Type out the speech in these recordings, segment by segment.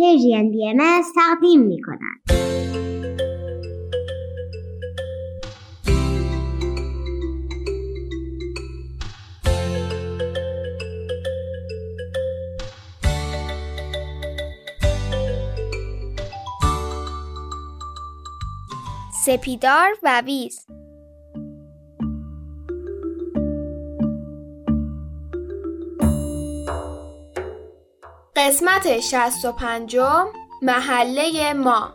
پرژین بی ام تقدیم می کند. سپیدار و ویز قسمت شست و پنجم محله ما.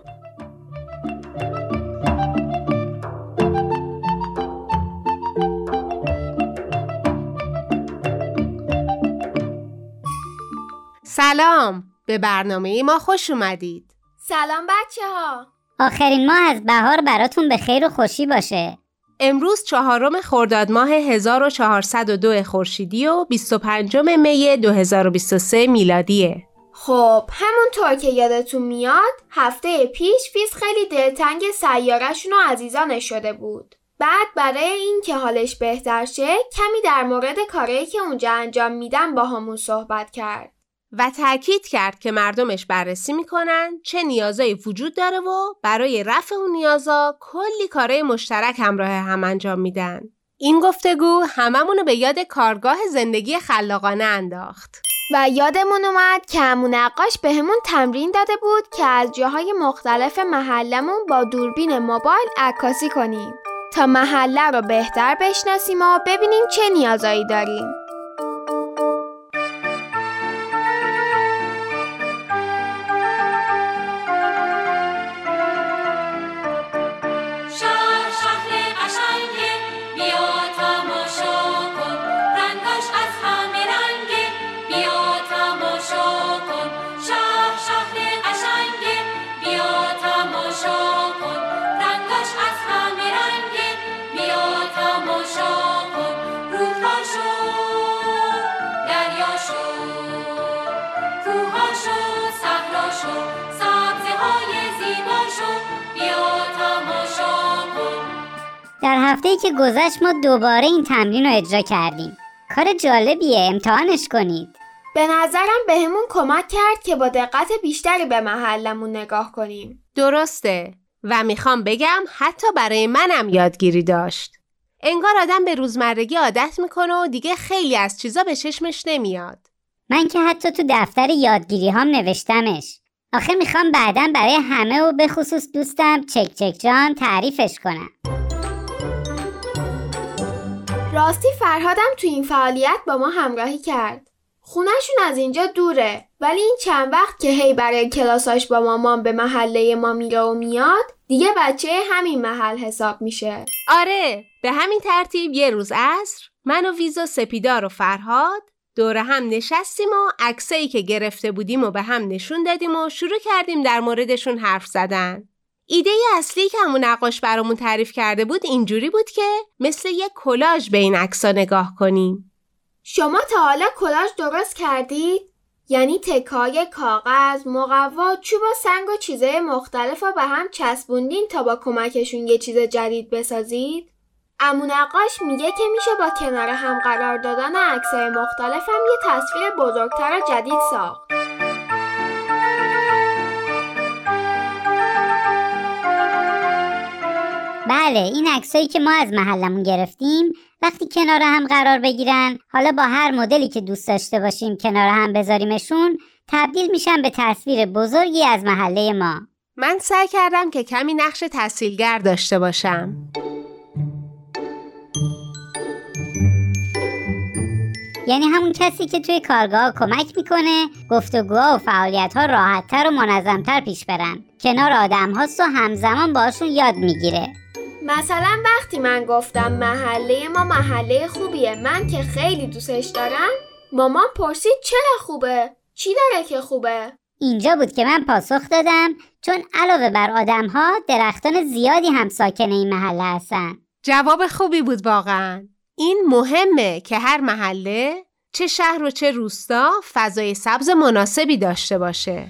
سلام به برنامه ما خوش اومدید. سلام بچه ها آخرین ماه از بهار براتون به خیر و خوشی باشه. امروز چهارم خرداد ماه 1402 خورشیدی و 25 می 2023 میلادیه. خب همونطور که یادتون میاد هفته پیش فیز خیلی دلتنگ سیارشون و عزیزانش شده بود. بعد برای این که حالش بهتر شه کمی در مورد کاری که اونجا انجام میدن با همون صحبت کرد. و تاکید کرد که مردمش بررسی می‌کنن چه نیازایی وجود داره و برای رفع اون نیازا کلی کارهای مشترک همراه هم انجام میدن. این گفتگو هممونو به یاد کارگاه زندگی خلاقانه انداخت. و یادمون اومد که همون نقاش به همون تمرین داده بود که از جاهای مختلف محلمون با دوربین موبایل عکاسی کنیم تا محله رو بهتر بشناسیم و ببینیم چه نیازایی داریم. در هفته که گذشت ما دوباره این تمرین رو اجرا کردیم کار جالبیه امتحانش کنید به نظرم بهمون کمک کرد که با دقت بیشتری به محلمون نگاه کنیم. درسته و می‌خوام بگم حتی برای منم یادگیری داشت. انگار آدم به روزمرگی عادت می‌کنه و دیگه خیلی از چیزا به چشمش نمیاد. من که حتی تو دفتر یادگیری هم نوشتمش آخه می‌خوام بعدا برای همه و به خصوص دوستم چک چک جان تعریفش کنم راستی فرهادم تو این فعالیت با ما همراهی کرد. خونهشون از اینجا دوره ولی این چند وقت که هی برای کلاساش با مامان به محله ما میره و میاد دیگه بچه همین محل حساب میشه. آره به همین ترتیب یه روز عصر من و ویز و سپیدار و فرهاد دور هم نشستیم و عکسایی که گرفته بودیم و به هم نشون دادیم و شروع کردیم در موردشون حرف زدن. ایده اصلی که همون نقاش برامون تعریف کرده بود اینجوری بود که مثل یه کلاژ به این عکسا نگاه کنیم. شما تا حالا کلاژ درست کردید؟ یعنی تکای کاغذ، مقوا، چوب و سنگ و چیزهای مختلف رو به هم چسبوندین تا با کمکشون یه چیز جدید بسازید؟ امو نقاش میگه که میشه با کنار هم قرار دادن عکسای مختلف هم یه تصویر بزرگتر و جدید ساخت. بله این عکسایی که ما از محلمون گرفتیم وقتی کنار هم قرار بگیرن حالا با هر مدلی که دوست داشته باشیم کنار هم بذاریمشون تبدیل میشن به تصویر بزرگی از محله ما. من سعی کردم که کمی نقش تحصیلگر داشته باشم. یعنی همون کسی که توی کارگاه کمک می‌کنه گفتگوها و فعالیت ها راحتتر و منظمتر پیش برن. کنار آدم هاست و همزمان باشون یاد می‌گیره. مثلا وقتی من گفتم محله ما محله خوبیه من که خیلی دوستش دارم مامان پرسید چرا خوبه؟ چی داره که خوبه؟ اینجا بود که من پاسخ دادم چون علاوه بر آدم ها درختان زیادی هم ساکن این محله هستن جواب خوبی بود واقعا. این مهمه که هر محله چه شهر و چه روستا فضای سبز مناسبی داشته باشه.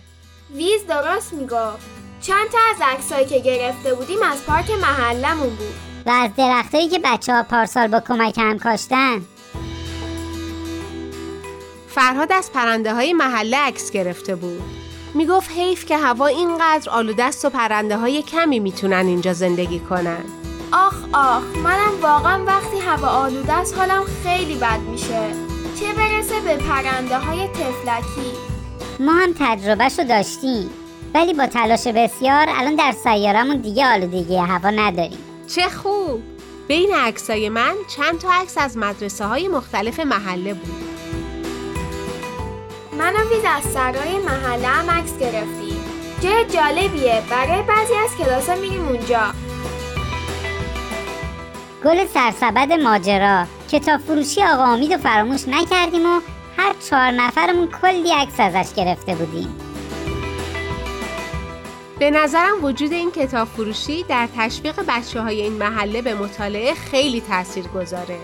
ویز درست می‌گفت چند تا از عکسایی که گرفته بودیم از پارک محلمون بود. و از درختایی که بچه ها پارسال با کمک هم کاشتن. فرهاد از پرنده های محله عکس گرفته بود. می‌گفت حیف که هوا اینقدر آلوده است و پرنده های کمی می‌تونن اینجا زندگی کنن. آخ آخ منم واقعا وقتی هوا آلوده است حالم خیلی بد میشه. چه برسه به پرنده های تفلکی؟ ما هم تجربهشو داشتیم. ولی با تلاش بسیار الان در سیارمون دیگه آلودگی هوا نداریم. چه خوب! بین عکسای من چند تا عکس از مدرسه های مختلف محله بود. من و ویز از سرای محله هم عکس گرفتیم جای جالبیه. برای بعضی از کلاسا میریم اونجا. گل سرسبد ماجرا کتاب فروشی آقا امید رو فراموش نکردیم و هر چهار نفرمون کلی عکس ازش گرفته بودیم. به نظرم وجود این کتاب فروشی در تشویق بچه های این محله به مطالعه خیلی تأثیر گذاره.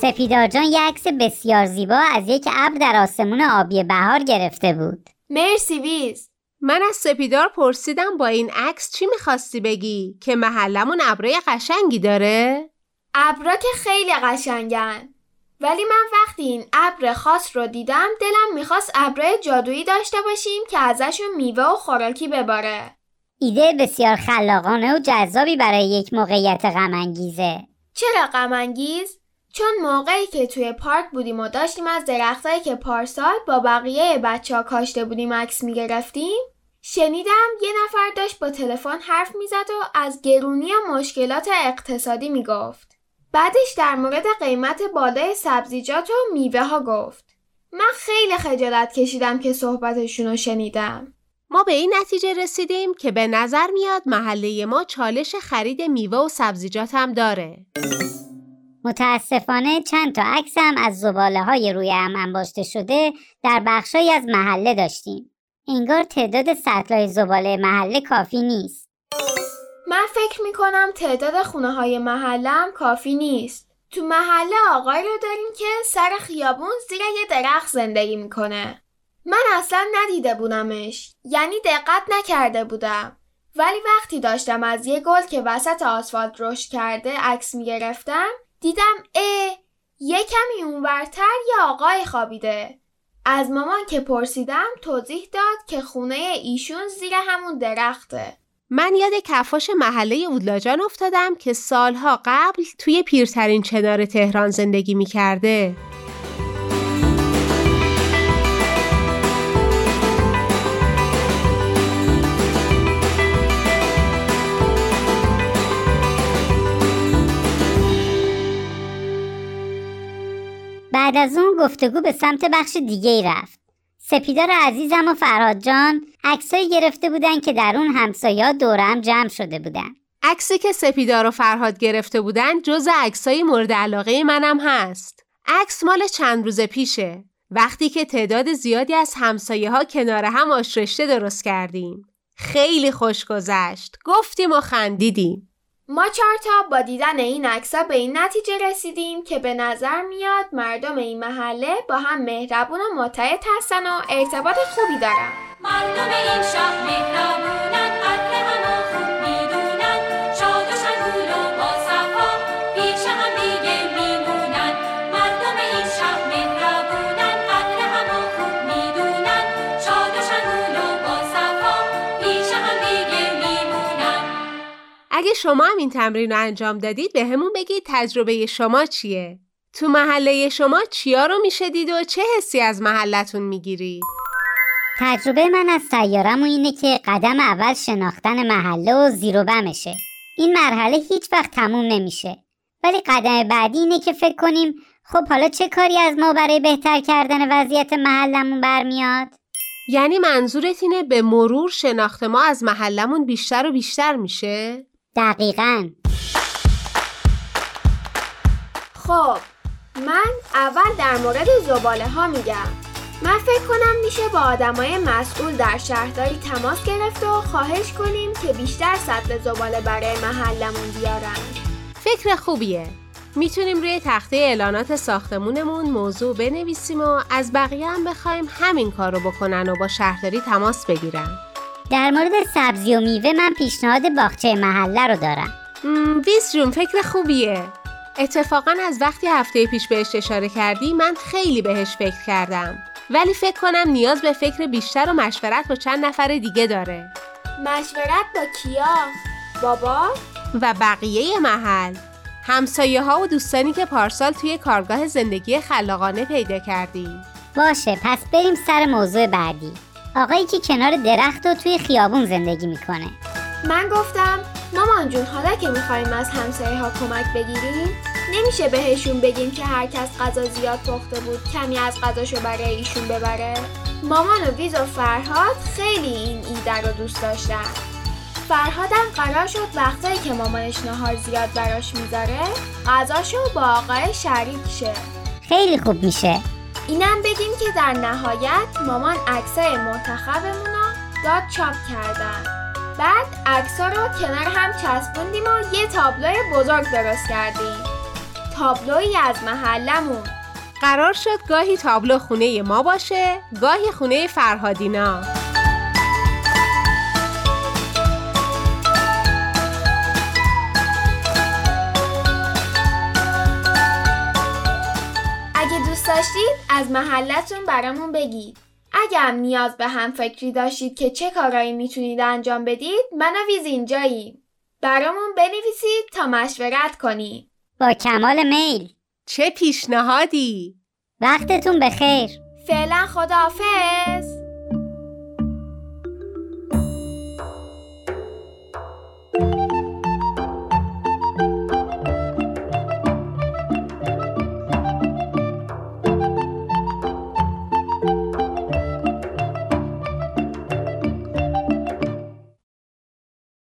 سپیدار جان یه عکس بسیار زیبا از یک ابر در آسمون آبی بهار گرفته بود مرسی ویز من از سپیدار پرسیدم با این عکس چی می‌خواستی بگی؟ که محلمون ابرای قشنگی داره؟ ابرا که خیلی قشنگن ولی من وقتی این ابر خاص رو دیدم دلم می‌خواست ابرای جادویی داشته باشیم که ازشون میوه و خوراکی بباره. ایده بسیار خلاقانه و جذابی برای یک موقعیت غمانگیزه. چرا غمانگیز؟ چون موقعی که توی پارک بودیم و داشتیم از درختایی که پارسال با بقیه بچه ها کاشته بودیم عکس می‌گرفتیم شنیدم یه نفر داشت با تلفن حرف می‌زد و از گرونی و مشکلات اقتصادی می‌گفت. بعدش در مورد قیمت بالای سبزیجات و میوه ها گفت. من خیلی خجالت کشیدم که صحبتشون رو شنیدم. ما به این نتیجه رسیدیم که به نظر میاد محله ما چالش خرید میوه و سبزیجات هم داره. متاسفانه چند تا عکس هم از زباله های روی هم انباشته شده در بخشایی از محله داشتیم. انگار تعداد سطلای زباله محله کافی نیست. فکر می‌کنم تعداد خونه های محلم کافی نیست. تو محله آقای رو داریم که سر خیابون زیر یه درخت زندگی می‌کنه. من اصلا ندیده بودمش. یعنی دقت نکرده بودم. ولی وقتی داشتم از یه گل که وسط آسفالت رشد کرده عکس می‌گرفتم دیدم اه یه کمی اونورتر یه آقای خوابیده. از مامان که پرسیدم توضیح داد که خونه ایشون زیر همون درخته. من یاد کفاش محله اودلاجان افتادم که سالها قبل توی پیرترین چنار تهران زندگی می کرده. بعد از اون گفتگو به سمت بخش دیگه ای رفت سپیدار عزیزم و فرهاد جان عکسایی گرفته بودن که در اون همسایا دورم جمع شده بودن عکسی که سپیدار و فرهاد گرفته بودن جز عکسای مورد علاقه منم هست. عکس مال چند روز پیشه. وقتی که تعداد زیادی از همسایه ها کنار هم آشرشته درست کردیم. خیلی خوش گذشت. گفتیم و خندیدیم. ما چهارتا با دیدن این عکس‌ها به این نتیجه رسیدیم که به نظر میاد مردم این محله با هم مهربون و متحد هستن و ارتباط خوبی دارن. مردم این مردم این اگه شما هم این تمرین رو انجام دادید به همون بگید تجربه شما چیه؟ تو محله شما چیا رو میشه دید و چه حسی از محلتون می‌گیری؟ تجربه من از سیارم و اینه که قدم اول شناختن محله و زیر و بمشه این مرحله هیچ وقت تموم نمیشه ولی قدم بعدی اینه که فکر کنیم خب حالا چه کاری از ما برای بهتر کردن وضعیت محلمون برمیاد؟ یعنی منظورت اینه به مرور شناخت ما از محلمون بیشتر و بیشتر میشه؟ دقیقاً خب من اول در مورد زباله ها میگم من فکر کنم میشه با آدمای مسئول در شهرداری تماس گرفت و خواهش کنیم که بیشتر سطل زباله برای محلمون بیارن فکر خوبیه. می‌تونیم روی تخته اعلانات ساختمونمون موضوع بنویسیم و از بقیه هم بخوایم همین کار رو بکنن و با شهرداری تماس بگیرن. در مورد سبزی و میوه من پیشنهاد باغچه محله رو دارم ویس جون فکر خوبیه. اتفاقا از وقتی هفته پیش بهش اشاره کردی من خیلی بهش فکر کردم ولی فکر کنم نیاز به فکر بیشتر و مشورت با چند نفر دیگه داره. مشورت با کیا؟ بابا؟ و بقیه محل. همسایه ها و دوستانی که پارسال توی کارگاه زندگی خلاقانه پیدا کردیم باشه پس بریم سر موضوع بعدی. آقایی که کنار درخت و توی خیابون زندگی می‌کنه. من گفتم مامان جون حالا که می‌خوایم از همسایه ها کمک بگیریم؟ نمیشه بهشون بگیم که هر کس غذا زیاد پخته بود کمی از غذاشو برای ایشون ببره؟ مامان و ویز و فرهاد خیلی این ایده رو دوست داشتن. فرهادم قرار شد وقتایی که مامانش نهار زیاد براش می‌ذاره غذاشو با آقای شریک شه. خیلی خوب میشه. اینم بگیم که در نهایت مامان عکسای منتخبمون رو داد چاپ کردن. بعد عکسا رو کنار هم چسبوندیم و یه تابلوی بزرگ درست کردیم. تابلویی از محلمون. قرار شد گاهی تابلو خونه ما باشه گاهی خونه فرهادینا. اگه دوست داشتید از محلتون برامون بگید. اگه هم نیاز به هم فکری داشتید که چه کارایی می‌تونید انجام بدید من و ویز اینجاییم برامون بنویسید تا مشورت کنیم با کمال میل. چه پیشنهادی؟ وقتتون بخیر. فعلا خداحافظ.